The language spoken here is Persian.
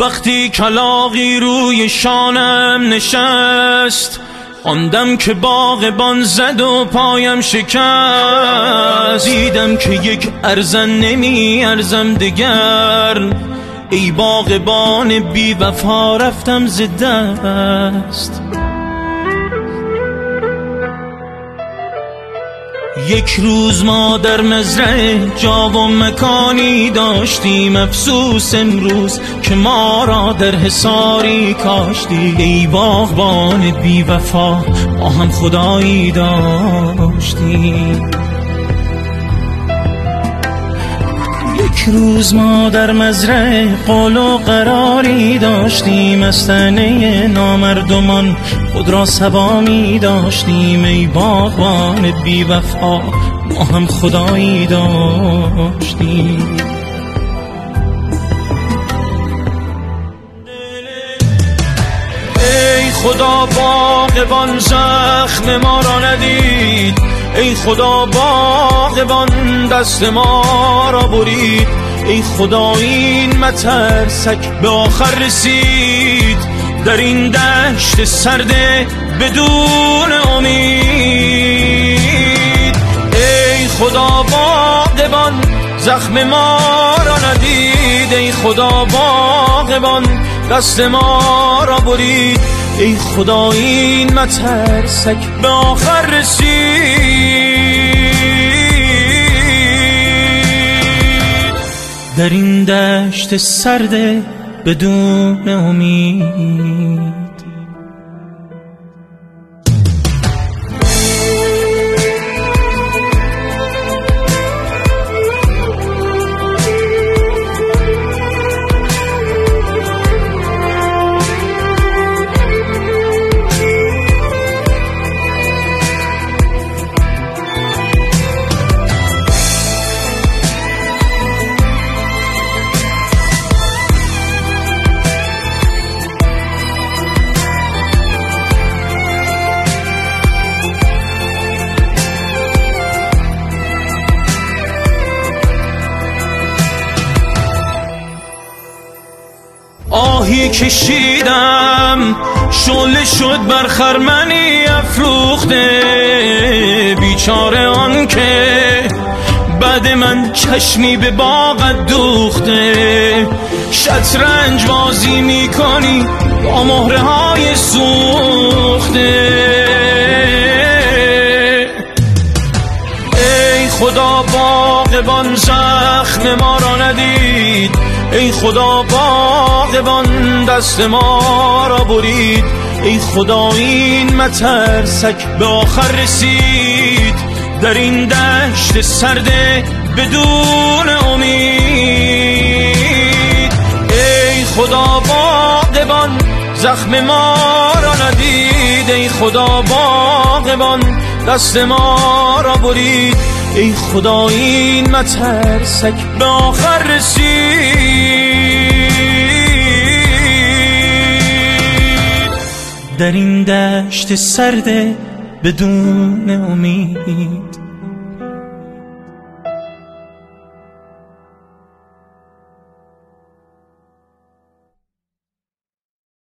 وقتی کلاقی روی شانم نشست آندم که باغبان زد و پایم شکست. دیدم که یک ارزن نمی ارزم دگر. ای باغبان بی وفا رفتم زدست یک روز ما در مزرعه جا و مکانی داشتیم افسوس امروز که ما را در حساری کاشتی. ای باغبان بی وفا ما هم خدایی داشتیم. یک روز ما در مزرعه قول و قراری داشتیم از تنه نامردمان. خود را سبا می داشتیم ای باغبان بی وفا ما هم خدایی داشتیم. ای خدا باغبان زخم ما را ندید. ای خدا باغبان دست ما را برید. ای خدا این مترسک به آخر رسید. در این دشت سرده بدون امید. ای خدا باغبان زخم ما را ندید. ای خدا باغبان دست ما را برید. ای خدا این مترسک به آخر رسید. در این دشت سرده بدون امید آهی کشیدم شله شد بر خرمنی افروخته بیچاره آن که بعد من چشمی به باغت دوخته. شطرنج بازی می‌کنی با مهره های سوخته. ای خدا باغبان زخم ما را ندید. ای خدا باغبان دست ما را برید. ای خدا این مترسک به آخر رسید. در این دشت سرده بدون امید. ای خدا باغبان زخم ما را ندید. ای خدا باغبان دست ما را برید. ای خدا این مترسک به آخر رسید. در این دشت سرده بدون امید